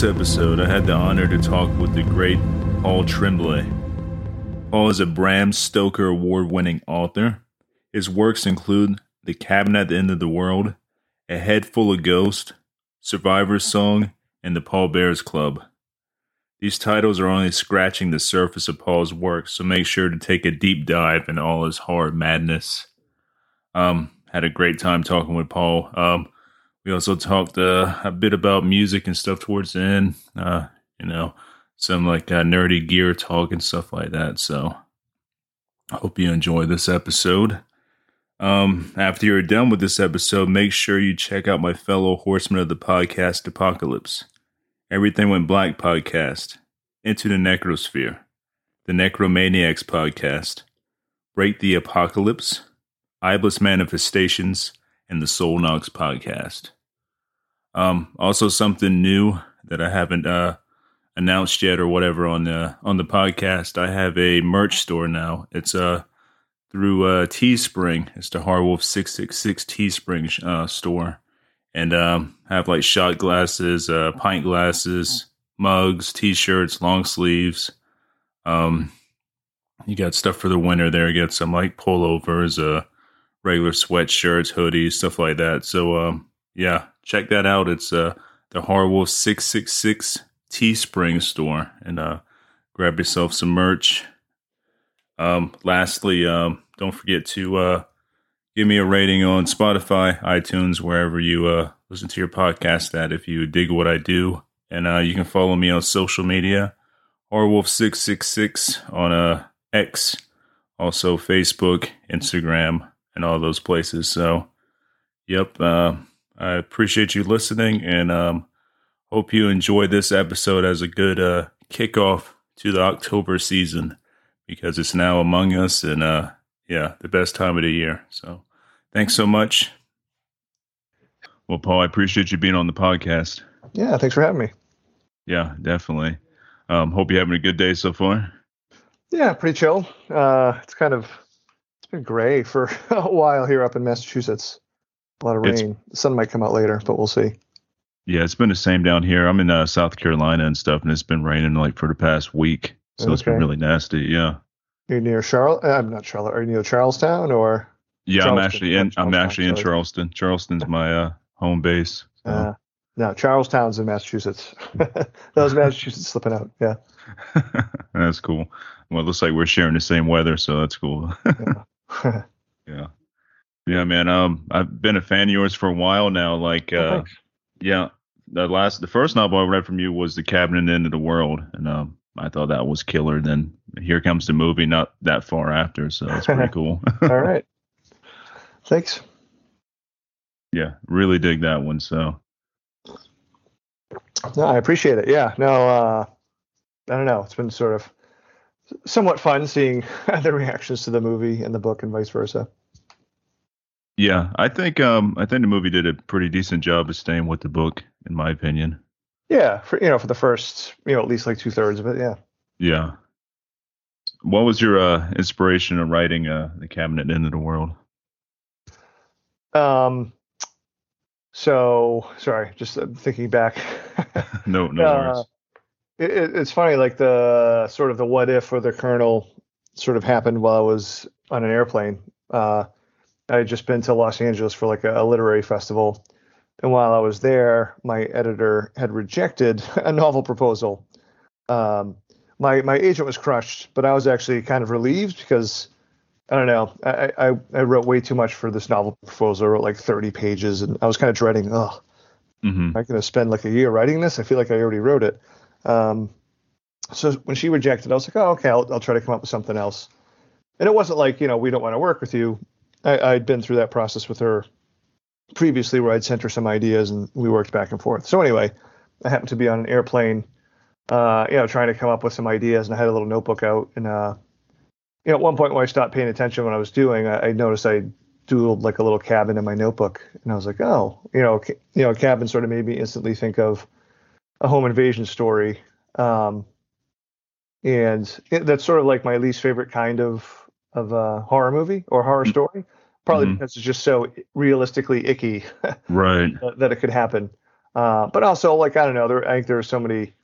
this episode, I had the honor to talk with the great Paul Tremblay. Paul is a Bram Stoker award winning author. His works include The Cabin at the End of the World, A Head Full of Ghosts, Survivor's Song, and The Pallbearers Club. These titles are only scratching the surface of Paul's work, so make sure to take a deep dive into all his horror madness. Um, had a great time talking with Paul. Um, we also talked uh, a bit about music and stuff towards the end. Uh, you know, some like uh, nerdy gear talk and stuff like that. So, I hope you enjoy this episode. Um, after you're done with this episode, make sure you check out my fellow horsemen of the podcast Apocalypse, Everything Went Black podcast, Into the Necrosphere, the Necromaniacs podcast, Break the Apocalypse, Iblis Manifestations, and the Soul Knocks podcast. Um, also something new that I haven't uh, announced yet or whatever on the on the podcast. I have a merch store now. It's uh through uh, Teespring. It's the Horrorwolf six six six Teespring uh, store, and um, have like shot glasses, uh, pint glasses, mugs, t-shirts, long sleeves. Um, you got stuff for the winter there. You got some like pullovers, uh, regular sweatshirts, hoodies, stuff like that. So um, yeah, check that out. It's uh, the Horrorwolf six six six Teespring store, and uh, grab yourself some merch. Um, lastly, um, don't forget to uh, give me a rating on Spotify, iTunes, wherever you uh, listen to your podcast That If you dig what I do, and uh, you can follow me on social media, Horrorwolf six six six on uh, X, also Facebook, Instagram, and all those places. So, yep. Uh, I appreciate you listening, and um, hope you enjoy this episode as a good uh, kickoff to the October season because it's now among us, and uh, yeah, the best time of the year. So, thanks so much. Well, Paul, I appreciate you being on the podcast. Yeah, thanks for having me. Yeah, definitely. Um, hope you're having a good day so far. Yeah, pretty chill. Uh, it's kind of been gray for a while here up in Massachusetts. A lot of It's- rain. The sun might come out later, but we'll see. Yeah, it's been the same down here. I'm in uh, South Carolina and stuff, and it's been raining like for the past week, so it's been really nasty. Yeah, You're near Charlotte. I'm not Charlotte. Are you near Charlestown or? yeah. I'm actually in. I'm actually in. Charleston. Charleston's my uh, home base. so. Uh, no, Charlestown's in Massachusetts. that was Massachusetts slipping out. Yeah. that's cool. Well, it looks like we're sharing the same weather, so that's cool. yeah. yeah, yeah, man. Um, I've been a fan of yours for a while now. Like, Oh, uh, thanks. yeah, the last, the first novel I read from you was The Cabin at the End of the World, and um, I thought that was killer. Then here comes the movie, not that far after, so it's pretty cool. All right. Thanks. yeah, really dig that one. So No, I appreciate it. Yeah. No, uh, I don't know. It's been sort of somewhat fun seeing the reactions to the movie and the book and vice versa. yeah, I think um, I think the movie did a pretty decent job of staying with the book, in my opinion. Yeah. For, you know, for the first, you know, at least like two thirds of it. Yeah. Yeah. What was your uh, inspiration in writing uh, The Cabin at End of the World? Um, so sorry, just uh, thinking back. no, no Uh, worries. It, it- it's funny, like the sort of the what if or the kernel sort of happened while I was on an airplane. Uh, I had just been to Los Angeles for like a, a literary festival, and while I was there, my editor had rejected a novel proposal. Um, my my agent was crushed, but I was actually kind of relieved because I don't know. I, I I wrote way too much for this novel proposal. I wrote like 30 pages, and I was kind of dreading. Oh, hmm am I going to spend like a year writing this? I feel like I already wrote it. Um, so when she rejected, I was like, oh, okay, I'll, I'll try to come up with something else. And it wasn't like, you know, we don't want to work with you. I, I'd been through that process with her previously where I'd sent her some ideas and we worked back and forth. So anyway, I happened to be on an airplane, uh, you know, trying to come up with some ideas and I had a little notebook out. And, uh, you know, at one point where I stopped paying attention when I was doing, I, I noticed I doodled like a little cabin in my notebook. And I was like, oh, you know, ca- you know, cabin sort of made me instantly think of a home invasion story. Um, and it, that's sort of like my least favorite kind of of uh, horror movie or horror Mm. story, probably Mhm. because it's just so realistically icky Right. that, that it could happen. Uh, but also, like I don't know, there, I think there are so many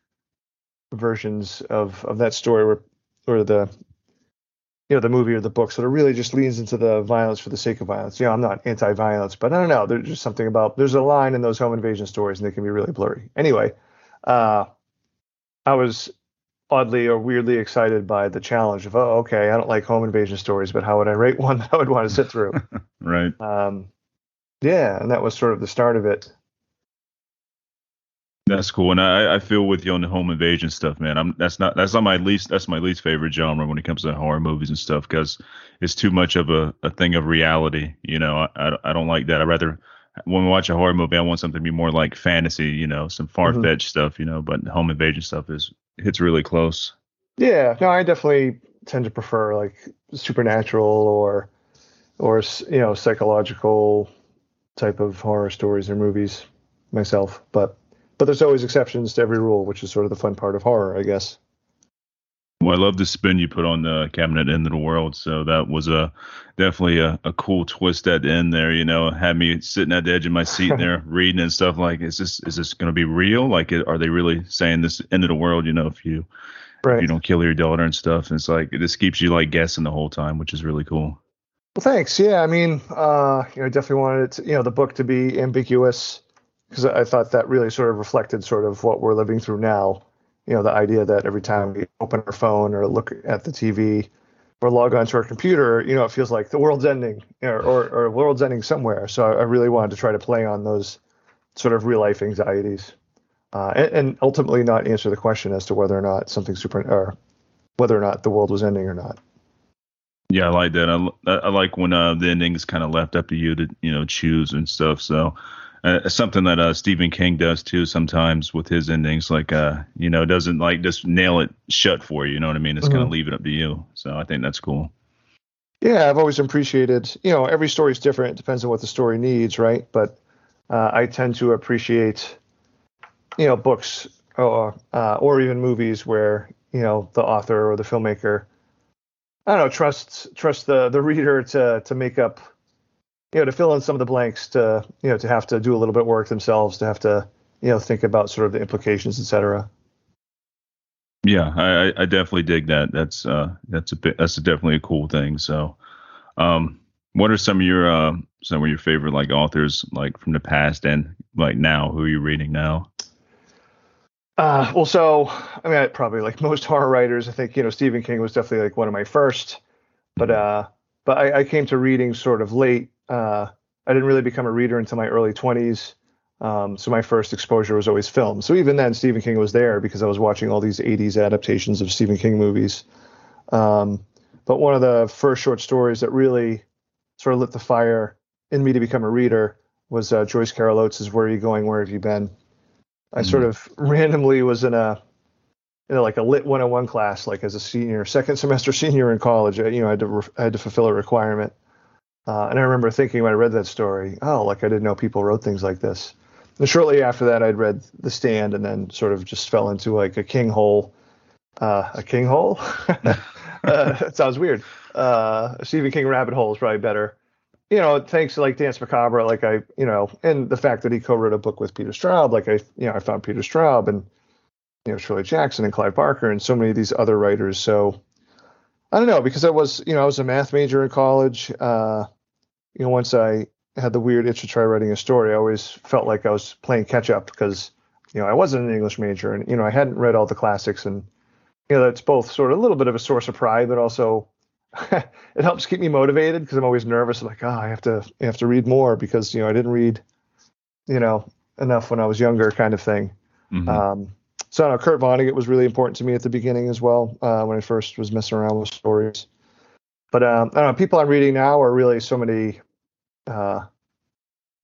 versions of of that story where, or the, you know, the movie or the book sort of really just leans into the violence for the sake of violence. You know, I'm not anti-violence, but I don't know. There's just something about there's a line in those home invasion stories, and they can be really blurry. Anyway, uh, I was oddly or weirdly excited by the challenge of oh okay i don't like home invasion stories but how would i rate one that i would want to sit through? Right. Um yeah and that was sort of the start of it. That's cool and i i feel with you on the home invasion stuff man. I'm that's not that's not my least that's my least favorite genre when it comes to horror movies and stuff because it's too much of a, a thing of reality you know? I, I, I don't like that. I rather when we watch a horror movie, I want something to be more like fantasy, you know, some far fetched mm-hmm. stuff, you know. But home invasion stuff is hits really close. Yeah, no, I definitely tend to prefer like supernatural or or you know psychological type of horror stories or movies myself. But but there's always exceptions to every rule, which is sort of the fun part of horror, I guess. Well, I love the spin you put on the Cabin at end of the world. So that was a definitely a, a cool twist at the end there. You know, had me sitting at the edge of my seat there reading and stuff. Like, is this is this going to be real? Like, are they really saying this end of the world? You know, if you right. if you don't kill your daughter and stuff, and it's like it just keeps you like guessing the whole time, which is really cool. Well, thanks. Yeah, I mean, uh, you know, I definitely wanted it to, you know the book to be ambiguous because I thought that really sort of reflected sort of what we're living through now you know the idea that every time we open our phone or look at the TV or log onto our computer, you know, it feels like the world's ending or or, or world's ending somewhere. So I, really wanted to try to play on those sort of real life anxieties, uh, and, and, ultimately not answer the question as to whether or not something super or whether or not the world was ending or not. Yeah, I like that. I, I like when uh, the ending is kind of left up to you to you know choose and stuff. So uh, something that uh, Stephen King does too sometimes with his endings, like uh, you know, doesn't like just nail it shut for you. You know what I mean? It's mm-hmm. kind of leave it up to you. So I think that's cool. Yeah, I've always appreciated. You know, every story is different. It depends on what the story needs, right? But uh, I tend to appreciate, you know, books or uh, or even movies where you know the author or the filmmaker, I don't know, trusts trust the the reader to to make up you know, to fill in some of the blanks, to you know, to have to do a little bit of work themselves, to have to you know think about sort of the implications, etc. Yeah, I, I definitely dig that. That's uh, that's a bit, that's a definitely a cool thing. So, um, what are some of your uh, some of your favorite like authors like from the past and like now? Who are you reading now? Uh, well, so I mean, I, probably like most horror writers, I think you know Stephen King was definitely like one of my first, but uh, but I, I came to reading sort of late uh, I didn't really become a reader until my early 20s. Um, so my first exposure was always film. So even then, Stephen King was there because I was watching all these 80s adaptations of Stephen King movies. Um, but one of the first short stories that really sort of lit the fire in me to become a reader was uh, Joyce Carol Oates' "Where Are You Going? Where Have You Been?" I mm-hmm. sort of randomly was in a you know, like a lit 101 class, like as a senior, second semester senior in college. You know, I had to, re- I had to fulfill a requirement. Uh, and I remember thinking when I read that story, oh, like I didn't know people wrote things like this. And shortly after that, I'd read The Stand and then sort of just fell into like a king hole. Uh, a king hole? uh, it sounds weird. Uh, Stephen King rabbit hole is probably better. You know, thanks to like Danse Macabre, like I, you know, and the fact that he co-wrote a book with Peter Straub, like I, you know, I found Peter Straub and, you know, Shirley Jackson and Clive Barker and so many of these other writers. So I don't know because I was, you know, I was a math major in college. Uh, you know, once I had the weird itch to try writing a story, I always felt like I was playing catch up because, you know, I wasn't an English major and, you know, I hadn't read all the classics and, you know, that's both sort of a little bit of a source of pride, but also it helps keep me motivated because I'm always nervous. Like, oh, I have to, I have to read more because, you know, I didn't read, you know, enough when I was younger kind of thing. Mm-hmm. Um, so I know Kurt Vonnegut was really important to me at the beginning as well uh, when I first was messing around with stories. But um, I don't know, people I'm reading now are really so many uh,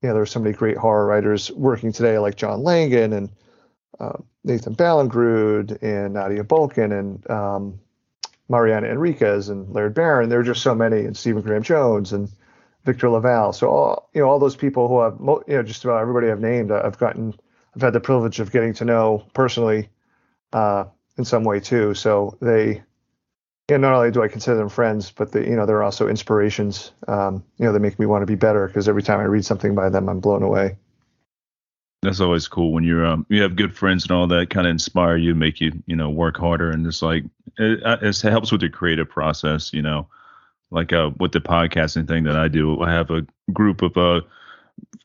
you know, there are so many great horror writers working today, like John Langan and uh, Nathan Ballingrud and Nadia Bulkin and um, Mariana Enriquez and Laird Barron. There are just so many, and Stephen Graham Jones and Victor LaValle. So all you know, all those people who have, you know, just about everybody I've named, I've gotten, I've had the privilege of getting to know personally uh, in some way too. So they yeah, not only do I consider them friends, but you know they're also inspirations. Um, you know, they make me want to be better because every time I read something by them, I'm blown away. That's always cool when you're um you have good friends and all that kind of inspire you, make you you know work harder, and just like it, uh, it helps with the creative process. You know, like uh with the podcasting thing that I do, I have a group of uh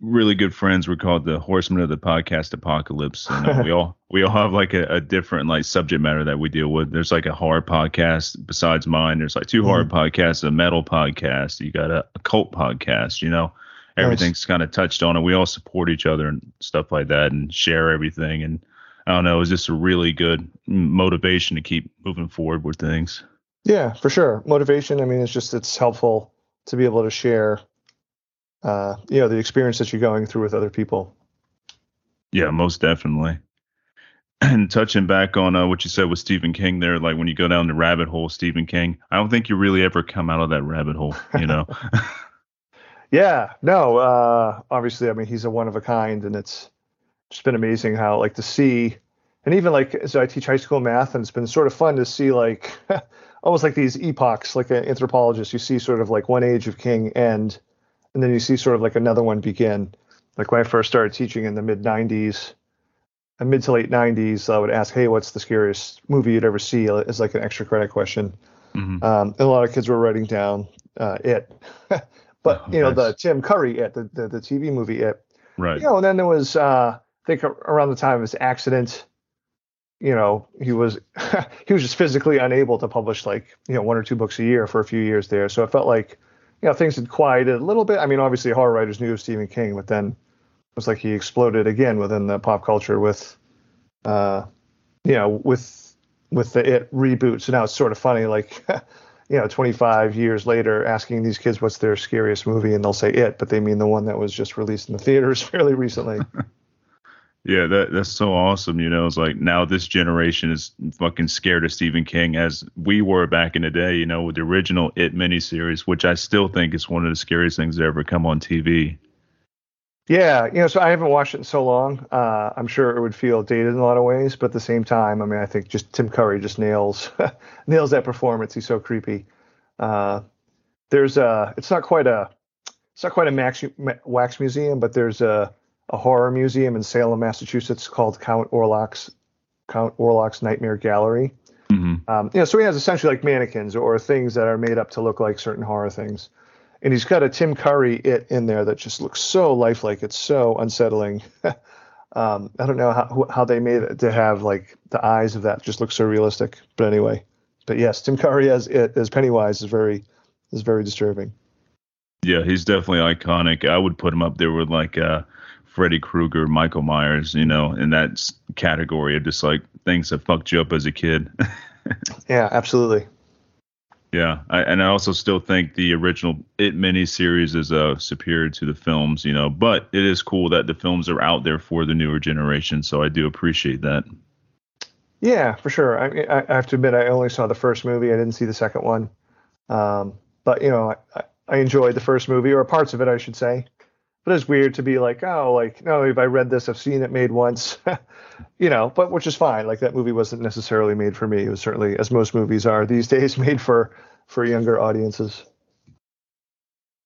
really good friends. We're called the Horsemen of the Podcast Apocalypse, and uh, we all we all have like a, a, different like subject matter that we deal with. There's like a horror podcast besides mine. There's like 2 mm-hmm. horror podcasts, a metal podcast. You got a, a cult podcast. You know, everything's nice. kind of touched on, and we all support each other and stuff like that, and share everything. And I don't know, it's just a really good motivation to keep moving forward with things. Yeah, for sure. Motivation. I mean, it's just it's helpful to be able to share, uh, you know, the experience that you're going through with other people. Yeah, most definitely. And touching back on uh, what you said with Stephen King there, like when you go down the rabbit hole, Stephen King, I don't think you really ever come out of that rabbit hole, you know? Yeah, no, uh, obviously, I mean, he's a one of a kind, and it's just been amazing how, like, to see, and even like, so I teach high school math, and it's been sort of fun to see, like, almost like these epochs, like an anthropologist, you see sort of like one age of King end, and then you see sort of like another one begin. Like when I first started teaching in the mid 90s, uh, mid to late 90s, I would ask, hey, what's the scariest movie you'd ever see as like an extra credit question. Mm-hmm. Um, and a lot of kids were writing down uh, it. But oh, you know nice. the Tim Curry it the, the, the TV movie it right you know and then there was uh, I think around the time of his accident you know he was he was just physically unable to publish like you know one or two books a year for a few years there so it felt like you know things had quieted a little bit. I mean obviously horror writers knew of Stephen King but then it was like he exploded again within the pop culture with uh you know with with the it reboot. So now it's sort of funny like you know 25 years later asking these kids what's their scariest movie and they'll say it but they mean the one that was just released in the theaters fairly recently yeah that that's so awesome you know it's like now this generation is fucking scared of stephen king as we were back in the day you know with the original it miniseries which i still think is one of the scariest things to ever come on tv yeah, you know, so I haven't watched it in so long. Uh, I'm sure it would feel dated in a lot of ways, but at the same time, I mean, I think just Tim Curry just nails nails that performance. He's so creepy. Uh, there's a, it's not quite a, it's not quite a wax museum, but there's a, a horror museum in Salem, Massachusetts called Count Orlok's Count Orlok's Nightmare Gallery. Mm-hmm. Um, you know, so he has essentially like mannequins or things that are made up to look like certain horror things and he's got a Tim Curry it in there that just looks so lifelike. It's so unsettling. um, I don't know how how they made it to have like the eyes of that just look so realistic. But anyway, but yes, Tim Curry as it as Pennywise is very is very disturbing. Yeah, he's definitely iconic. I would put him up there with like uh, Freddy Krueger, Michael Myers, you know, in that category of just like things that fucked you up as a kid. yeah, absolutely. Yeah, I, and I also still think the original It miniseries is uh, superior to the films, you know. But it is cool that the films are out there for the newer generation, so I do appreciate that. Yeah, for sure. I, I have to admit, I only saw the first movie. I didn't see the second one, um, but you know, I, I enjoyed the first movie or parts of it, I should say. But it's weird to be like, oh, like no, if I read this, I've seen it made once, you know. But which is fine. Like that movie wasn't necessarily made for me. It was certainly, as most movies are these days, made for for younger audiences.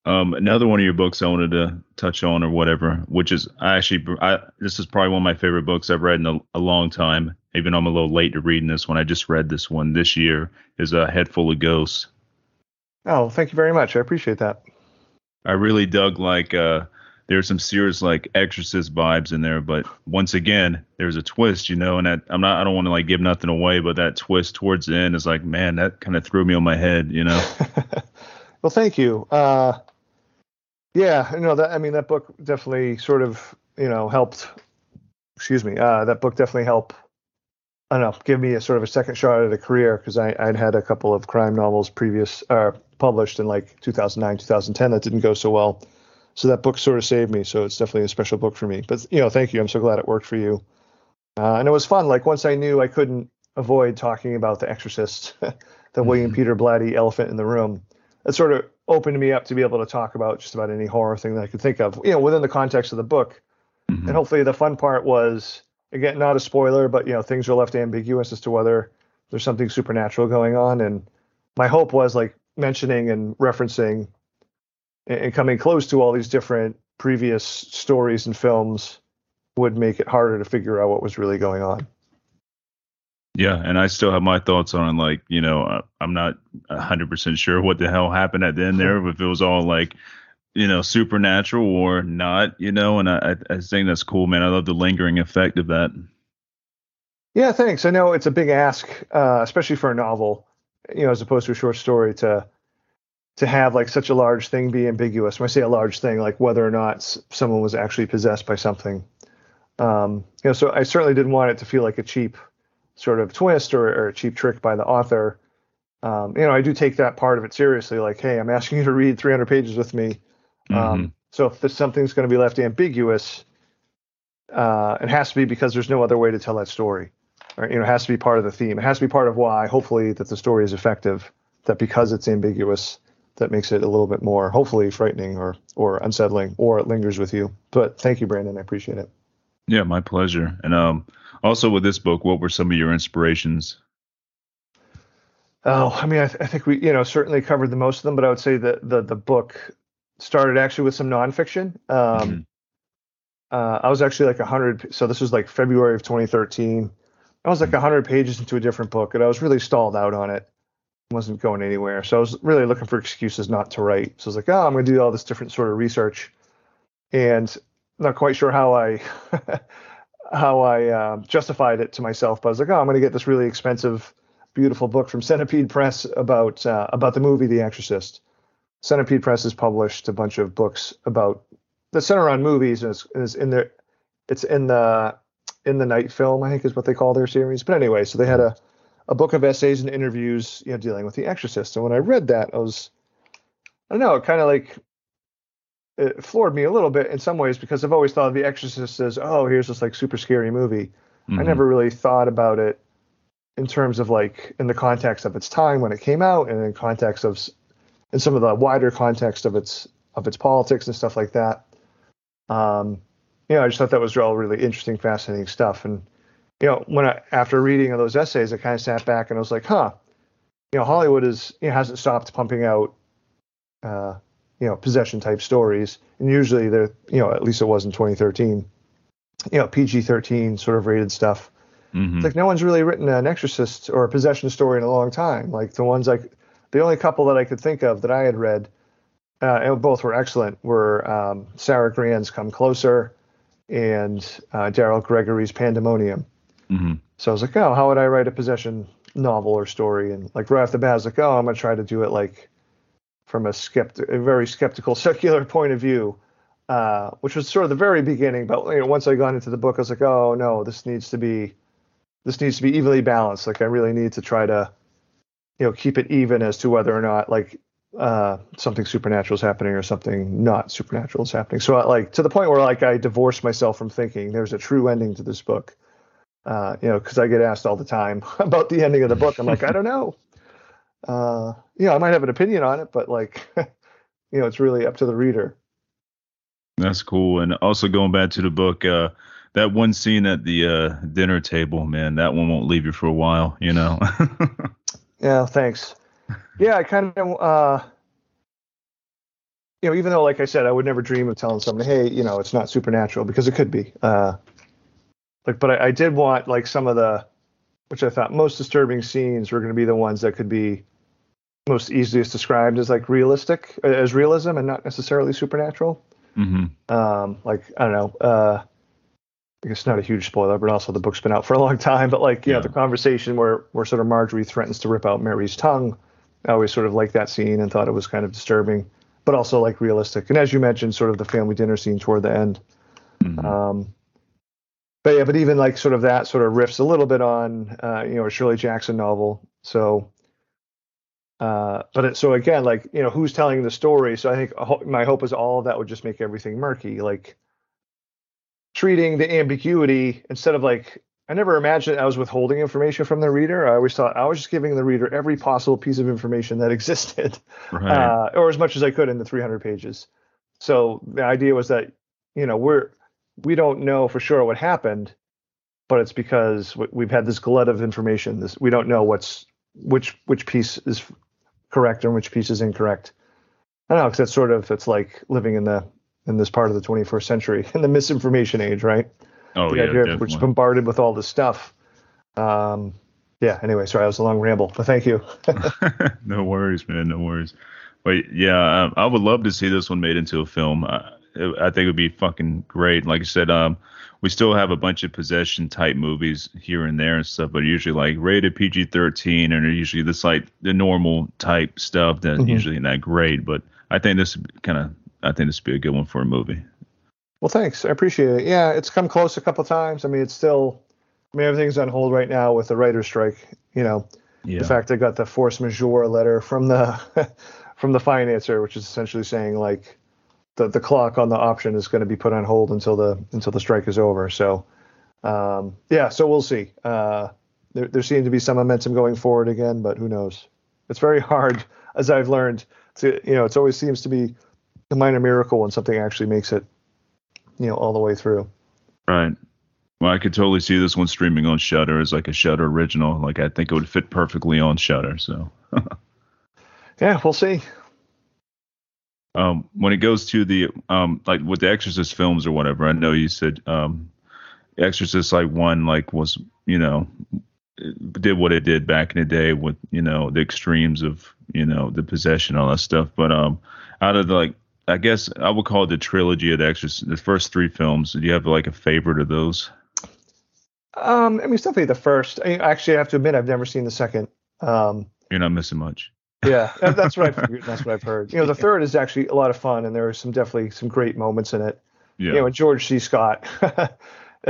Um, another one of your books I wanted to touch on, or whatever, which is I actually, I, this is probably one of my favorite books I've read in a, a, long time. Even though I'm a little late to reading this one, I just read this one this year. Is a Head Full of Ghosts. Oh, thank you very much. I appreciate that. I really dug like uh, there's some serious like Exorcist vibes in there, but once again, there's a twist, you know, and that I'm not I don't want to like give nothing away, but that twist towards the end is like, man, that kind of threw me on my head, you know. well, thank you. Uh, yeah, you know that I mean that book definitely sort of you know helped. Excuse me. Uh, that book definitely helped. I don't know, give me a sort of a second shot at a career because I'd had a couple of crime novels previous uh, published in like 2009 2010 that didn't go so well so that book sort of saved me. So it's definitely a special book for me. But you know, thank you. I'm so glad it worked for you. Uh, and it was fun. Like once I knew I couldn't avoid talking about The Exorcist, the mm-hmm. William Peter Blatty elephant in the room, it sort of opened me up to be able to talk about just about any horror thing that I could think of, you know, within the context of the book. Mm-hmm. And hopefully the fun part was again not a spoiler, but you know things are left ambiguous as to whether there's something supernatural going on. And my hope was like mentioning and referencing and coming close to all these different previous stories and films would make it harder to figure out what was really going on. Yeah, and I still have my thoughts on like you know I'm not hundred percent sure what the hell happened at the end there, if it was all like you know supernatural or not, you know, and I I think that's cool, man. I love the lingering effect of that. Yeah, thanks. I know it's a big ask, uh, especially for a novel, you know, as opposed to a short story to to have like such a large thing be ambiguous. When I say a large thing, like whether or not someone was actually possessed by something. Um, you know, so I certainly didn't want it to feel like a cheap sort of twist or, or a cheap trick by the author. Um, you know, I do take that part of it seriously. Like, hey, I'm asking you to read 300 pages with me. Um, mm-hmm. so if something's going to be left ambiguous, uh, it has to be because there's no other way to tell that story. Or, you know, it has to be part of the theme. It has to be part of why, hopefully, that the story is effective. That because it's ambiguous, that makes it a little bit more, hopefully, frightening or or unsettling, or it lingers with you. But thank you, Brandon. I appreciate it. Yeah, my pleasure. And um, also with this book, what were some of your inspirations? Oh, I mean, I, th- I, think we, you know, certainly covered the most of them, but I would say that the the book started actually with some nonfiction. Um, mm-hmm. uh, I was actually like a hundred. So this was like February of 2013. I was like a hundred pages into a different book, and I was really stalled out on it. Wasn't going anywhere. So I was really looking for excuses not to write. So I was like, oh, I'm going to do all this different sort of research, and not quite sure how I how I uh, justified it to myself. But I was like, oh, I'm going to get this really expensive, beautiful book from Centipede Press about uh, about the movie The Exorcist. Centipede Press has published a bunch of books about the center on movies, and it's, it's in there. It's in the in the night film, I think, is what they call their series. But anyway, so they had a a book of essays and interviews, you know, dealing with The Exorcist. And when I read that, I was, I don't know, it kind of like it floored me a little bit in some ways because I've always thought of The Exorcist as, oh, here's this like super scary movie. Mm-hmm. I never really thought about it in terms of like in the context of its time when it came out and in context of in some of the wider context of its of its politics and stuff like that. Um, you know, I just thought that was all really interesting, fascinating stuff. And you know, when I after reading those essays, I kind of sat back and I was like, huh, you know, Hollywood is you know, hasn't stopped pumping out uh, you know possession type stories, and usually they're you know at least it was in 2013, you know PG-13 sort of rated stuff. Mm-hmm. It's like no one's really written an exorcist or a possession story in a long time. Like the ones like the only couple that I could think of that I had read, uh, and both were excellent, were um, Sara Gran's Come Closer and uh, Daryl Gregory's Pandemonium. Mm-hmm. So I was like, oh, how would I write a possession novel or story? And like right off the bat, I was like, oh, I'm gonna try to do it like from a skeptic, a very skeptical secular point of view, uh, which was sort of the very beginning. But you know, once I got into the book, I was like, oh no, this needs to be, this needs to be evenly balanced. Like I really need to try to, you know, keep it even as to whether or not like uh, something supernatural is happening or something not supernatural is happening. So like to the point where like I divorced myself from thinking there's a true ending to this book. Uh, you know, because I get asked all the time about the ending of the book. I'm like, I don't know uh, you know, I might have an opinion on it, but like, you know, it's really up to the reader. That's cool. And also going back to the book, uh, that one scene at the uh, dinner table, man, that one won't leave you for a while, you know? yeah, thanks. Yeah, I kind of, uh, you know, even though, like I said, I would never dream of telling someone, hey, you know, it's not supernatural because it could be. Uh, like, but I, I did want like some of the, which I thought most disturbing scenes were going to be the ones that could be most easiest described as like realistic as realism and not necessarily supernatural. Mm-hmm. Um, like I don't know. Uh, I guess not a huge spoiler, but also the book's been out for a long time. But like you yeah. know, the conversation where where sort of Marjorie threatens to rip out Mary's tongue. I always sort of liked that scene and thought it was kind of disturbing, but also like realistic. And as you mentioned, sort of the family dinner scene toward the end. Mm-hmm. Um, but yeah, but even like sort of that sort of riffs a little bit on uh, you know a Shirley Jackson novel. So uh, but it, so again, like you know, who's telling the story? So I think my hope is all of that would just make everything murky. Like treating the ambiguity instead of like I never imagined I was withholding information from the reader. I always thought I was just giving the reader every possible piece of information that existed, right. uh, or as much as I could in the 300 pages. So the idea was that you know we're we don't know for sure what happened, but it's because we've had this glut of information. This we don't know what's which which piece is correct and which piece is incorrect. I don't know, because that's sort of it's like living in the in this part of the 21st century in the misinformation age, right? Oh the yeah, idea of- we're just bombarded with all this stuff. Um, yeah. Anyway, sorry, that was a long ramble, but thank you. no worries, man. No worries. But yeah, um, I would love to see this one made into a film. I, I think it would be fucking great. Like I said, um, we still have a bunch of possession type movies here and there and stuff, but usually like rated PG thirteen, and they're usually this like the normal type stuff that's Mhm. usually not great. But I think this kind of, I think this would be a good one for a movie. Well, thanks. I appreciate it. Yeah, it's come close a couple times. I mean, it's still, I mean, everything's on hold right now with the writer's strike. You know, Yeah. the fact I got the force majeure letter from the from the financer, which is essentially saying like the the clock on the option is going to be put on hold until the until the strike is over. So, um, yeah, so we'll see. Uh, there there seems to be some momentum going forward again, but who knows? It's very hard, as I've learned. To you know, it always seems to be a minor miracle when something actually makes it, you know, all the way through. Right. Well, I could totally see this one streaming on Shudder as like a Shudder original. Like I think it would fit perfectly on Shudder. So. Yeah, we'll see. Um, when it goes to the um, like with the Exorcist films or whatever, I know you said um, Exorcist like one like was you know did what it did back in the day with you know the extremes of you know the possession all that stuff. But um, out of the, like I guess I would call it the trilogy of the Exorcist, the first three films. Do you have like a favorite of those? Um, I mean, it's definitely the first. I actually I have to admit I've never seen the second. Um, You're not missing much. Yeah, that's what I've figured. That's what I've heard. You know, the third is actually a lot of fun, and there are some definitely some great moments in it. Yeah. You know, George C. Scott,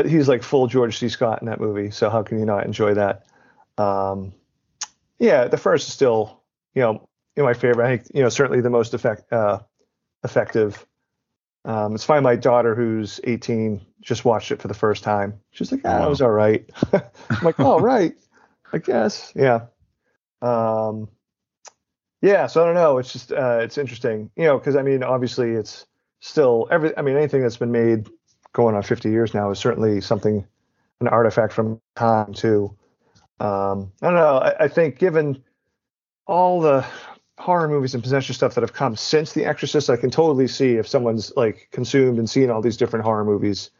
he's like full George C. Scott in that movie. So how can you not enjoy that? Um, yeah, the first is still, you know, you know, my favorite. I think, you know, certainly the most effect, uh, effective. Um, it's fine. My daughter, who's 18, just watched it for the first time. She's like, ah, Wow. it was all right. I'm like, oh, right. I guess. Yeah. Um, yeah. So I don't know. It's just, uh, it's interesting, you know, because I mean, obviously it's still every, I mean, anything that's been made going on 50 years now is certainly something, an artifact from time too. Um, I don't know. I, I think given all the horror movies and possession stuff that have come since The Exorcist, I can totally see if someone's like consumed and seen all these different horror movies,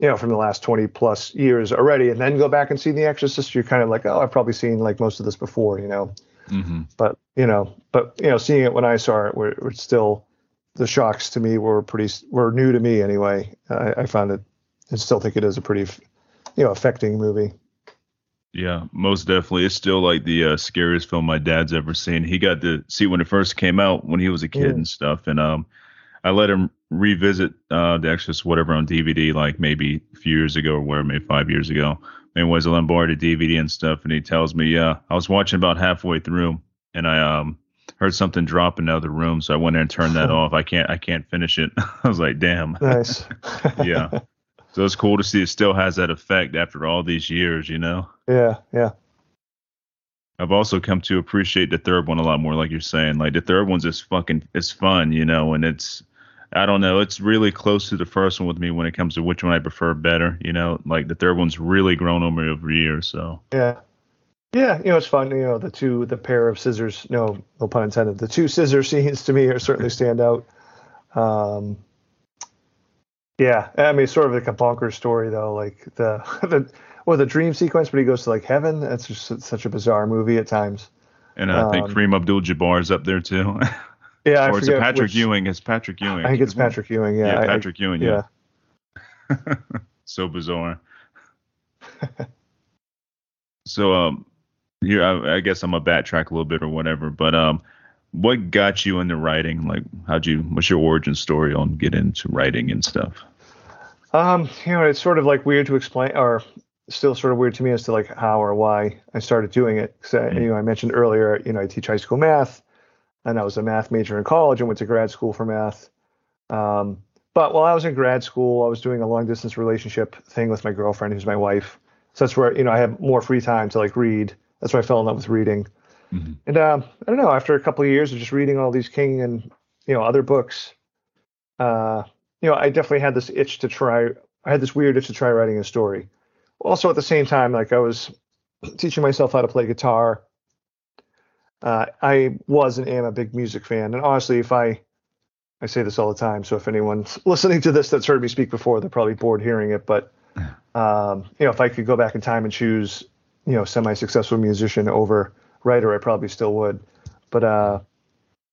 you know, from the last 20 plus years already, and then go back and see The Exorcist, you're kind of like, oh, I've probably seen like most of this before, you know. Hmm But you know, but you know, seeing it when I saw it, were, were still the shocks to me were pretty were new to me anyway. I, I found it, and still think it is a pretty, you know, affecting movie. Yeah, most definitely. It's still like the uh, scariest film my dad's ever seen. He got to see when it first came out when he was a kid Mm. and stuff, and um, I let him revisit uh, the Exorcist whatever on DVD like maybe a few years ago or where, maybe five years ago. And was a DVD and stuff, and he tells me, yeah, I was watching about halfway through, and I um heard something drop in the other room, so I went in and turned that off. I can't, I can't finish it. I was like, damn. Nice. yeah. So it's cool to see it still has that effect after all these years, you know. yeah. Yeah. I've also come to appreciate the third one a lot more, like you're saying. Like the third one's just fucking, it's fun, you know, and it's, I don't know, it's really close to the first one with me when it comes to which one I prefer better, you know. Like the third one's really grown on me over years, so Yeah. Yeah, you know, it's fun. You know, the two, the pair of scissors, no, no pun intended. The two scissor scenes to me are certainly stand out. Um, yeah, I mean, sort of like a story though. Like the, the, well, the dream sequence, but he goes to like heaven. That's just such a bizarre movie at times. and I think Um, Kareem Abdul-Jabbar is up there too, Yeah, or is it Patrick which- Ewing? It's Patrick Ewing. I think it's Patrick Ewing. Yeah, Yeah, I- I- Patrick Ewing. Yeah, yeah. so bizarre. so um, here I, I guess I'm a backtrack a little bit or whatever, but um, what got you into writing? Like, how'd you? What's your origin story on getting into writing and stuff? Um, you know, it's sort of like weird to explain, or still sort of weird to me as to like how or why I started doing it. Because Mm. you know, I mentioned earlier, you know, I teach high school math, and I was a math major in college and went to grad school for math. Um, but while I was in grad school, I was doing a long distance relationship thing with my girlfriend, who's my wife. So that's where you know I have more free time to like read. That's where I fell in love with reading. Mhm. And um, I don't know, after a couple of years of just reading all these King and you know other books, uh, you know, I definitely had this itch to try. I had this weird itch to try writing a story. Also, at the same time, like I was teaching myself how to play guitar. Uh, I was and am a big music fan, and honestly, if I I say this all the time, so if anyone's listening to this that's heard me speak before, they're probably bored hearing it. But Um, you know, if I could go back in time and choose, you know, semi-successful musician over writer, I probably still would. But uh,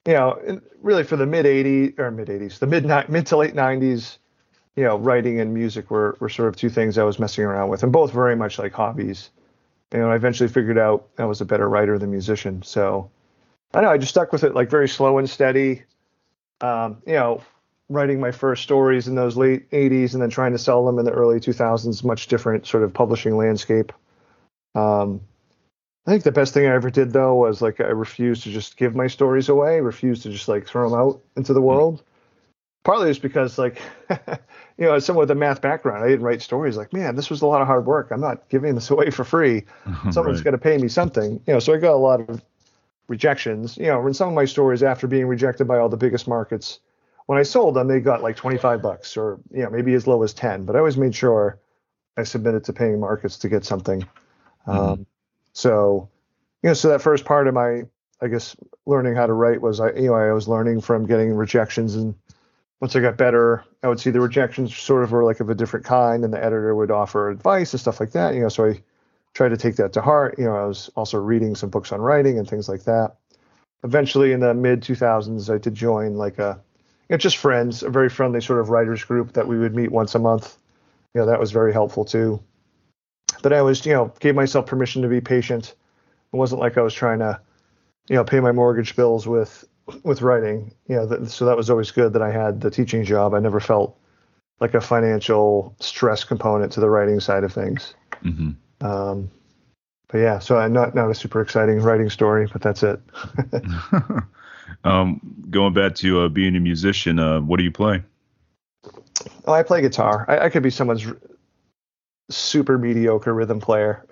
you know, really for the mid '80s or mid '80s, the mid mid to late '90s, you know, writing and music were were sort of two things I was messing around with, and both very much like hobbies. You know, I eventually figured out I was a better writer than musician. So I know I just stuck with it like very slow and steady. Um, you know, writing my first stories in those late 80s and then trying to sell them in the early 2000s, much different sort of publishing landscape. Um, I think the best thing I ever did though was like I refused to just give my stories away, refused to just like throw them out into the hmm. world. Partly just because like, you know, as someone with a math background, I didn't write stories like, man, this was a lot of hard work. I'm not giving this away for free. Someone's right. got to pay me something, you know. So I got a lot of rejections. You know, in some of my stories, after being rejected by all the biggest markets, when I sold them, they got like 25 bucks or you know maybe as low as 10. But I always made sure I submitted to paying markets to get something. Mm-hmm. Um, so you know, so that first part of my I guess learning how to write was I you know I was learning from getting rejections and once I got better, I would see the rejections sort of were like of a different kind, and the editor would offer advice and stuff like that. You know, so I tried to take that to heart. You know, I was also reading some books on writing and things like that. Eventually, in the mid 2000s, I did join like a you know, just friends, a very friendly sort of writers group that we would meet once a month. You know, that was very helpful too. But I was, you know, gave myself permission to be patient. It wasn't like I was trying to, you know, pay my mortgage bills with with writing. You know, that, so that was always good that I had the teaching job. I never felt like a financial stress component to the writing side of things. Mm-hmm. Um, but yeah, so I'm not not a super exciting writing story, but that's it. Um, going back to uh, being a musician, uh, what do you play? Oh, I play guitar. I, I could be someone's r- super mediocre rhythm player.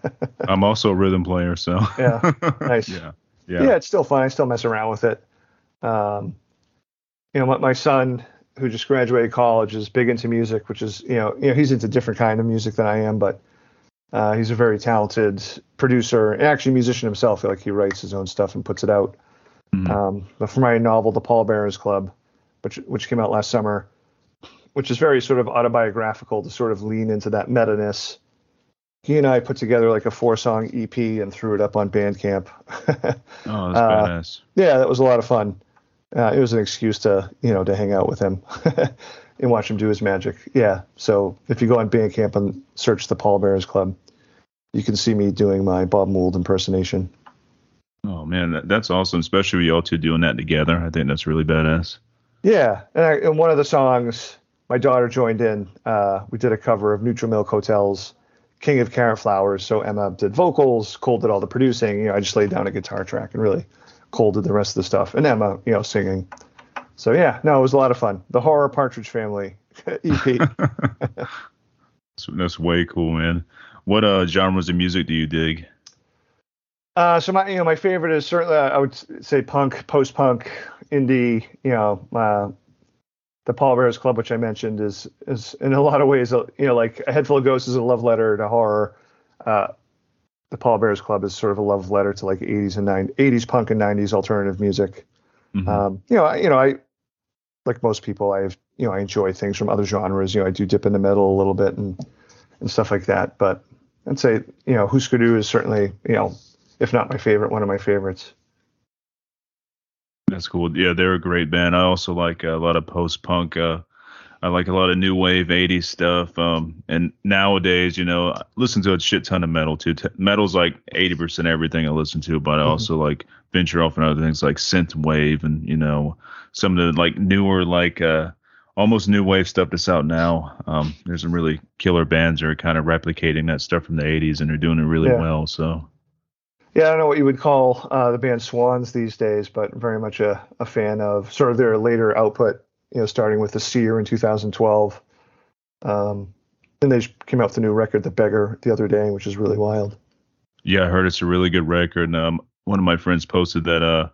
I'm also a rhythm player, so yeah, nice. yeah, yeah, yeah. It's still fun. I still mess around with it. Um, you know, my, my son who just graduated college is big into music, which is you know, you know, he's into different kind of music than I am, but uh, he's a very talented producer and actually musician himself. Like he writes his own stuff and puts it out. Mm-hmm. Um, but for my novel, The Pallbearers Club, which which came out last summer, which is very sort of autobiographical to sort of lean into that meta-ness. He and I put together like a four-song EP and threw it up on Bandcamp. oh, that's uh, badass. Yeah, that was a lot of fun. Uh, it was an excuse to you know to hang out with him and watch him do his magic. Yeah. So if you go on Bandcamp and search the Pallbearers Club, you can see me doing my Bob Mould impersonation. Oh man, that, that's awesome, especially with y'all two doing that together. I think that's really badass. Yeah, and, I, and one of the songs, my daughter joined in. Uh, we did a cover of Neutral Milk Hotel's "King of Carrot Flowers." So Emma did vocals, Cole did all the producing. You know, I just laid down a guitar track, and really Cole did the rest of the stuff, and Emma, you know, singing. So yeah, no, it was a lot of fun. The Horror Partridge Family EP. that's, that's way cool, man. What uh genres of music do you dig? Uh, so my, you know, my favorite is certainly uh, I would say punk, post punk, indie. You know, uh, Paul Pallbearers Club, which I mentioned, is is in a lot of ways, you know, like a head full of ghosts is a love letter to horror. Uh, the Pallbearers Club is sort of a love letter to like 80s and 90s, 80s punk and 90s alternative music. Mm-hmm. Um, you know, I, you know, I like most people, I have, you know, I enjoy things from other genres. You know, I do dip in the metal a little bit and and stuff like that. But I'd say, you know, Husker Du is certainly, you know, if not my favorite, one of my favorites. That's cool. Yeah, they're a great band. I also like a lot of post punk. Uh, I like a lot of new wave 80s stuff. Um, and nowadays, you know, I listen to a shit ton of metal too. T- metal's like 80% everything I listen to, but I mm-hmm. also like venture off into other things like synth wave and, you know, some of the like newer, like, uh, almost new wave stuff that's out now. Um, there's some really killer bands that are kind of replicating that stuff from the 80s and they're doing it really yeah. well. So yeah, I don't know what you would call uh, the band Swans these days, but very much a, a fan of sort of their later output. You know, starting with the Seer in 2012, um, and they came out with a new record, The Beggar, the other day, which is really wild. Yeah, I heard it's a really good record. And, um, one of my friends posted that uh,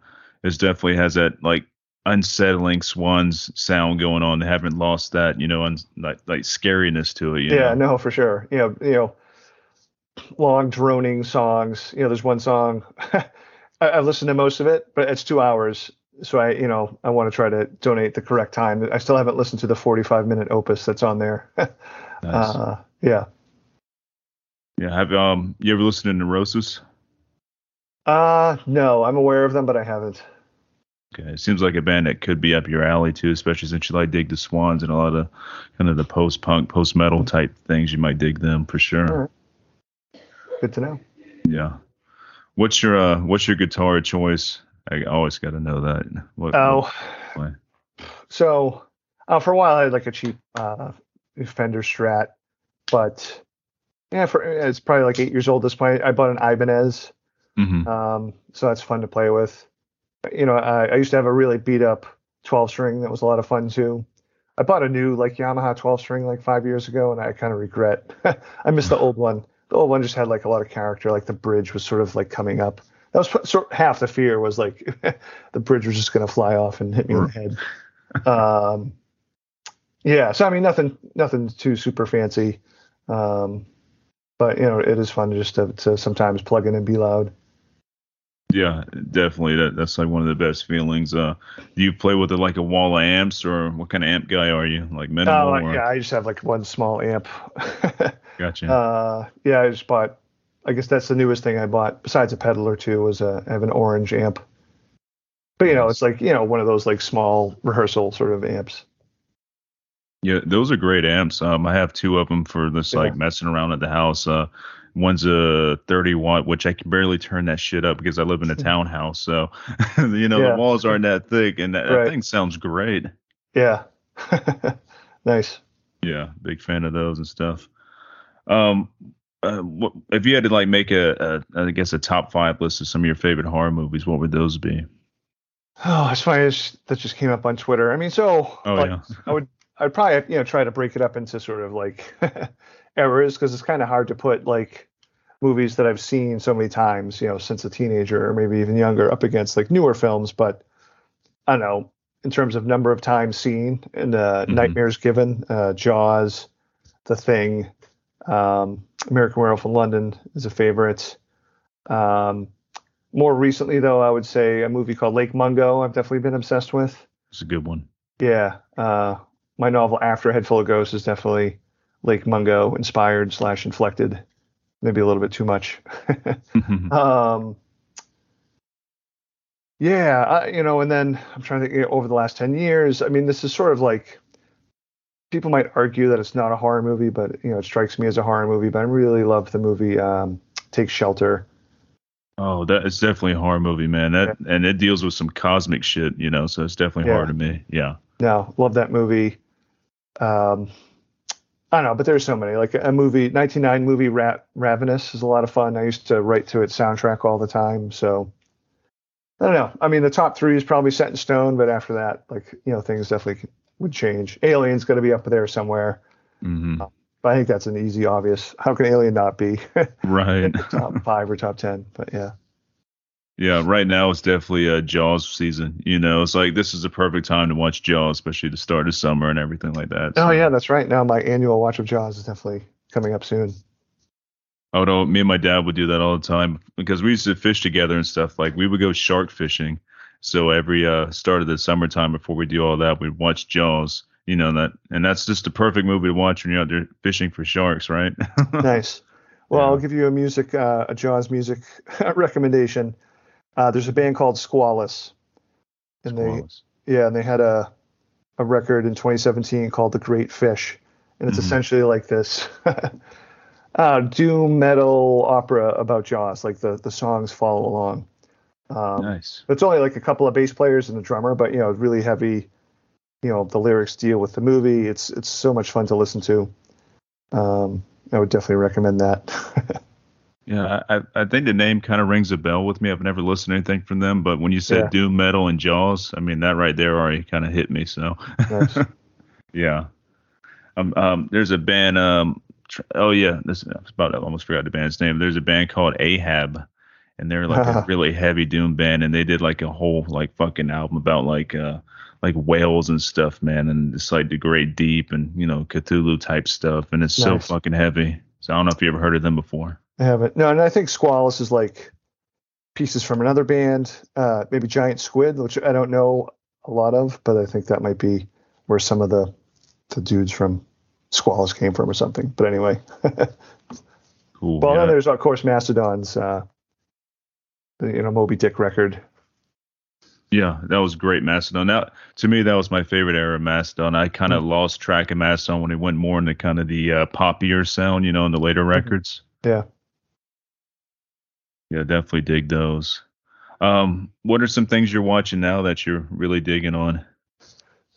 it definitely has that like unsettling Swans sound going on. They haven't lost that, you know, un- like, like scariness to it. yeah, know? no, for sure. You know, you know long droning songs. You know, there's one song I, have listened to most of it, but it's two hours. So I, you know, I want to try to donate the correct time. I still haven't listened to the 45 minute opus that's on there. nice. uh, yeah, Yeah. Have um you ever listened to Neurosis? Uh, no, I'm aware of them, but I haven't. Okay, it seems like a band that could be up your alley too, especially since you like dig the Swans and a lot of kind of the post punk, post metal type things. You might dig them for sure. Good to know. Yeah. What's your uh what's your guitar choice? I always got to know that. What, Oh, what- so uh, for a while I had like a cheap uh, Fender Strat, but yeah, for it's probably like eight years old at this point. I bought an Ibanez, Mhm. um, so that's fun to play with. You know, I, I used to have a really beat up 12 string that was a lot of fun too. I bought a new like Yamaha 12 string like five years ago, and I kind of regret. I missed the old one. The old one just had like a lot of character. Like the bridge was sort of like coming up. That was sort half the fear was like the bridge was just gonna fly off and hit me in the head. Um, yeah, so I mean nothing, nothing too super fancy, um, but you know it is fun just to, to sometimes plug in and be loud. Yeah, definitely. That that's like one of the best feelings. Uh, do you play with it like a wall of amps, or what kind of amp guy are you? Like minimal? Oh, or, yeah, I just have like one small amp. Gotcha. uh, yeah, I just bought. I guess that's the newest thing I bought besides a pedal or two was a I have an orange amp. But you know, it's like you know one of those like small rehearsal sort of amps. Yeah, those are great amps. Um, I have two of them for this like Yeah. messing around at the house. Uh, one's a 30 watt, which I can barely turn that shit up because I live in a townhouse. So, you know, Yeah. the walls aren't that thick, and that, Right. that thing sounds great. Yeah, nice. Yeah, big fan of those and stuff. Um, uh, what, if you had to like make a, a, I guess a top five list of some of your favorite horror movies, what would those be? Oh, that's funny. That just came up on Twitter. I mean, so Oh like, yeah, I would I'd probably you know try to break it up into sort of like eras because it's kind of hard to put like movies that I've seen so many times, you know, since a teenager or maybe even younger, up against like newer films. But I don't know in terms of number of times seen and uh, Mhm. nightmares given, uh, Jaws, The Thing, um, American Werewolf in London is a favorite. Um, more recently, though, I would say a movie called Lake Mungo. I've definitely been obsessed with. it's a good one. Yeah, uh, my novel After a Head Full of Ghosts is definitely Lake Mungo inspired slash inflected, maybe a little bit too much. um, yeah, I, you know, and then I'm trying to think you know, over the last ten years. I mean, this is sort of like people might argue that it's not a horror movie, but you know, it strikes me as a horror movie. But I really love the movie um, Take Shelter. oh, that it's definitely a horror movie, man. That and it deals with some cosmic shit, you know. So it's definitely Yeah. horror to me. Yeah. No, love that movie. Um, I don't know, but there's so many. Like a movie, 99 movie Ra- Ravenous is a lot of fun. I used to write to its soundtrack all the time. So I don't know. I mean, the top three is probably set in stone, but after that, like, you know, things definitely would change. Alien's going to be up there somewhere, hmm but I think that's an easy, obvious. How can Alien not be Right. top five or top 10? But yeah. Yeah, right now it's definitely a Jaws season. You know, it's like this is the perfect time to watch Jaws, especially the start of summer and everything like that. Oh, yeah, that's right. Now my annual watch of Jaws is definitely coming up soon. Oh no, me and my dad would do that all the time because we used to fish together and stuff. Like we would go shark fishing. So every uh start of the summertime before we do all that, we'd watch Jaws. You know that, and that's just the perfect movie to watch when you're out there fishing for sharks, right? nice. Well, Yeah. I'll give you a music, uh, a Jaws music recommendation. Uh, there's a band called Squalus, and they, yeah, and they had a a record in 2017 called The Great Fish, and it's Mhm. essentially like this uh, doom metal opera about Jaws. Like the the songs follow along. Um, nice. It's only like a couple of bass players and a drummer, but you know, really heavy. You know, the lyrics deal with the movie. It's it's so much fun to listen to. Um, I would definitely recommend that. Yeah, I, I think the name kind of rings a bell with me. I've never listened to anything from them, but when you said Yeah. doom metal and Jaws, I mean that right there already kind of hit me. So Nice. yeah, um, um, there's a band. Um, tr- oh yeah, this I was about I almost forgot the band's name. There's a band called Ahab, and they're like a really heavy doom band, and they did like a whole like fucking album about like uh like whales and stuff, man, and it's like the Great Deep and you know Cthulhu type stuff, and it's so fucking heavy. So I don't know if you ever heard of them before. I haven't. No, and I think Squalus is like pieces from another band, uh, maybe Giant Squid, which I don't know a lot of, but I think that might be where some of the the dudes from Squalus came from or something. But anyway, cool. Well, yeah. then there's of course Mastodon's, uh, you know, Moby Dick record. Yeah, that was great, Mastodon. That to me, that was my favorite era of Mastodon. I kind of lost track of Mastodon when it went more into kind of the uh, poppier sound, you know, in the later records. Yeah. Yeah, definitely dig those. Um, what are some things you're watching now that you're really digging on?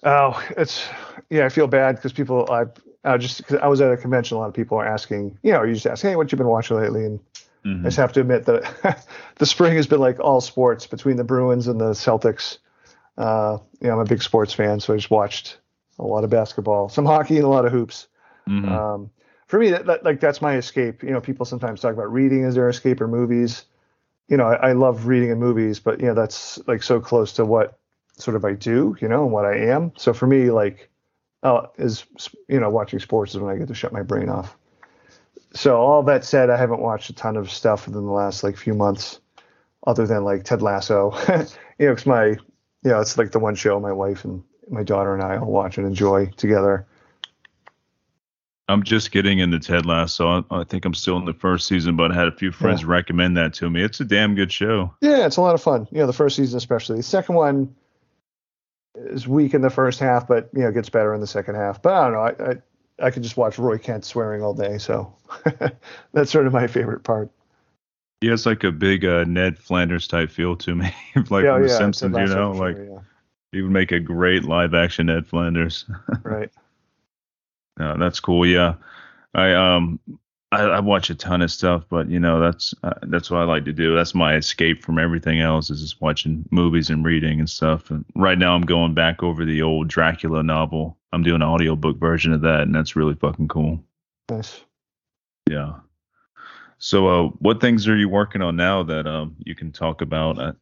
Oh, it's yeah. I feel bad because people. I I just cause I was at a convention. A lot of people are asking. You know, you just ask, hey, what you been watching lately? And Mhm. I just have to admit that the spring has been like all sports between the Bruins and the Celtics. Uh, you know, I'm a big sports fan, so I just watched a lot of basketball, some hockey, and a lot of hoops. Mhm. Um, for me, that, that like that's my escape. You know, people sometimes talk about reading as their escape or movies. You know, I, I love reading and movies, but you know that's like so close to what sort of I do, you know, and what I am. So for me, like, uh, is you know, watching sports is when I get to shut my brain off. So all that said, I haven't watched a ton of stuff within the last like few months, other than like Ted Lasso. you know, it's my, you know, it's like the one show my wife and my daughter and I all watch and enjoy together. I'm just getting into Ted Lasso. I, I think I'm still in the first season, but I had a few friends recommend that to me. It's a damn good show. Yeah, it's a lot of fun. You know, the first season especially. The second one is weak in the first half, but you know, gets better in the second half. But I don't know. I I, I could just watch Roy Kent swearing all day, so that's sort of my favorite part. He has like a big uh, Ned Flanders type feel to me, like yeah, from The yeah, Simpsons. You know, like sure, he would make a great live action Ned Flanders. right. No, that's cool. Yeah, I um I, I watch a ton of stuff, but you know that's uh, that's what I like to do. That's my escape from everything else is just watching movies and reading and stuff. And right now I'm going back over the old Dracula novel. I'm doing an audiobook version of that, and that's really fucking cool. Nice. Yeah. So, uh, what things are you working on now that um you can talk about? Uh,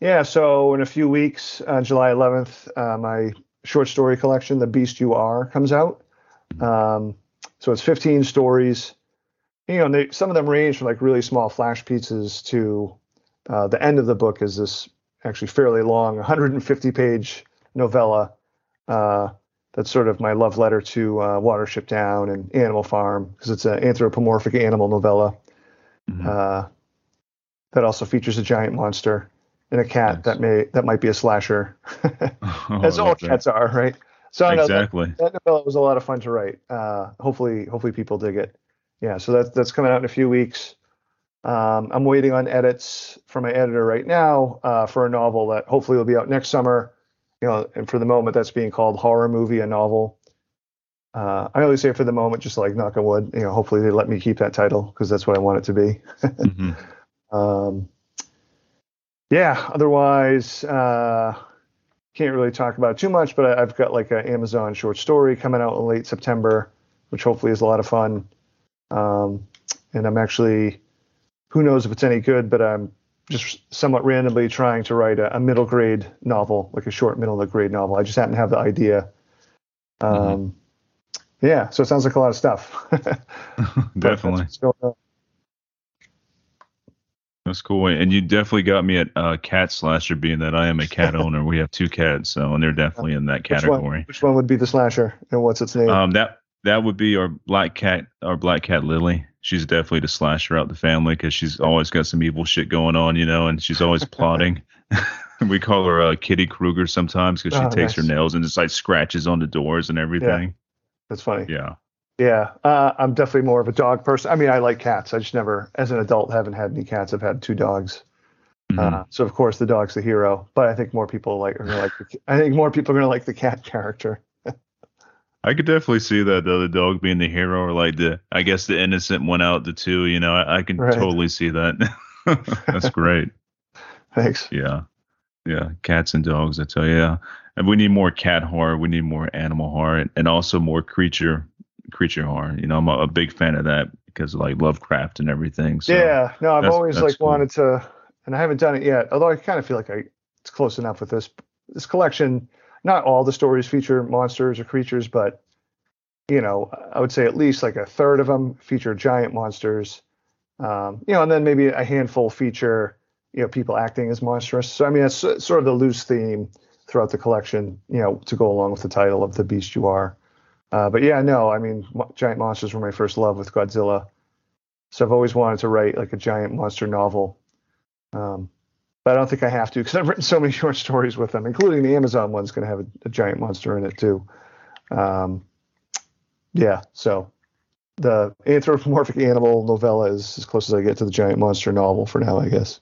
Yeah, so in a few weeks, uh, July 11th, uh, my short story collection, The Beast You Are, comes out. Um, so it's 15 stories. You know, they, some of them range from like really small flash pieces to uh, the end of the book is this actually fairly long 150 page novella. Uh, that's sort of my love letter to uh, Watership Down and Animal Farm because it's an anthropomorphic animal novella mhm. uh, that also features a giant monster and a cat that may that might be a slasher, Oh, as all that. cats are, right? So I know that, exactly. that novella was a lot of fun to write. Uh, hopefully, hopefully people dig it. Yeah, so that's that's coming out in a few weeks. Um, I'm waiting on edits from my editor right now uh, for a novel that hopefully will be out next summer. You know, and for the moment, that's being called Horror Movie, a novel. Uh, I always say for the moment, just like knock on wood. You know, hopefully they let me keep that title because that's what I want it to be. Mhm. Um, yeah, otherwise, uh, can't really talk about it too much, but I, I've got like an Amazon short story coming out in late September, which hopefully is a lot of fun. Um, and I'm actually, who knows if it's any good, but I'm just somewhat randomly trying to write a, a middle grade novel, like a short middle grade novel. I just happen to have the idea. Um, Yeah, so it sounds like a lot of stuff. Definitely. What's going on. That's cool. And you definitely got me at uh, cat slasher, being that I am a cat owner. We have two cats, so and they're definitely in that Which one, category. which one would be the slasher and what's its name? Um, that that would be our black cat, our black cat Lily. She's definitely the slasher out the family because she's always got some evil shit going on, you know, and she's always plotting. we call her uh, Kitty Krueger sometimes because she Oh, takes her nails and just like scratches on the doors and everything. That's funny. Yeah. Yeah, uh, I'm definitely more of a dog person. I mean, I like cats. I just never, as an adult, haven't had any cats. I've had two dogs. Mhm. Uh, so of course the dog's the hero, but I think more people like are gonna like. The, I think more people are gonna like the cat character. I could definitely see that though, the dog being the hero or like the I guess the innocent one out the two, you know, I, I can Right. totally see that. That's great. Thanks. Yeah. Yeah. Cats and dogs, I tell you. Yeah. And we need more cat horror. We need more animal horror and, and also more creature creature horn. You know, I'm a, a big fan of that because of like Lovecraft and everything. So yeah, no, I've always like cool. wanted to, and I haven't done it yet. Although I kind of feel like I, it's close enough with this this collection. Not all the stories feature monsters or creatures, but you know, I would say at least like a third of them feature giant monsters. Um, you know, and then maybe a handful feature you know people acting as monstrous. So I mean, that's sort of the loose theme throughout the collection. You know, to go along with the title of the Beast You Are. Uh, but yeah, no, I mean, giant monsters were my first love with Godzilla. So I've always wanted to write like a giant monster novel. Um, but I don't think I have to because I've written so many short stories with them, including the Amazon one's going to have a, a, giant monster in it too. Um, yeah, so the anthropomorphic animal novella is as close as I get to the giant monster novel for now, I guess.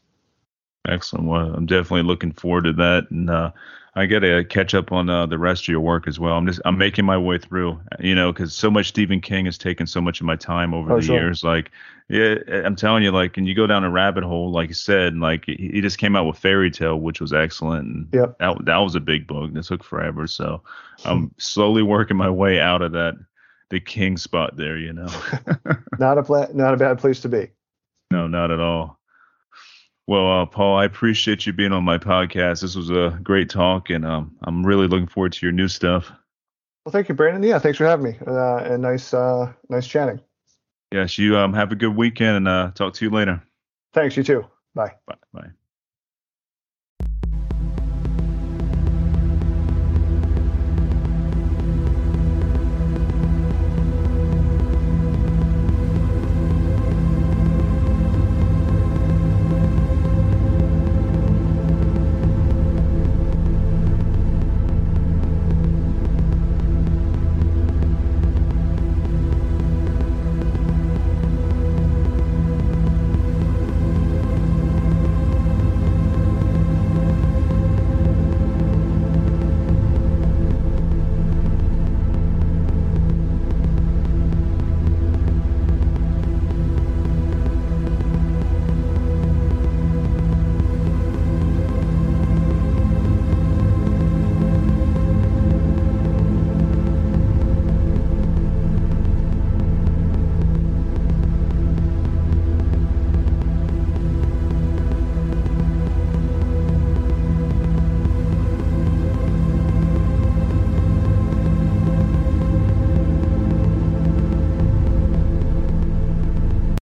Excellent. Well, I'm definitely looking forward to that, and uh, I got to catch up on uh, the rest of your work as well. I'm just I'm making my way through, you know, because so much Stephen King has taken so much of my time over oh, the sure. years. Like, yeah, I'm telling you, like, and you go down a rabbit hole, like you said, and like he just came out with Fairy Tale, which was excellent. And yep. that that was a big book. That took forever. So I'm slowly working my way out of that the king spot there, you know. not a pla- not a bad place to be. No, not at all. Well, uh, Paul, I appreciate you being on my podcast. This was a great talk, and um, I'm really looking forward to your new stuff. Well, thank you, Brandon. Yeah, thanks for having me, uh, and nice, uh, nice chatting. Yes, you um, have a good weekend, and uh, talk to you later. Thanks. You too. Bye. Bye. Bye.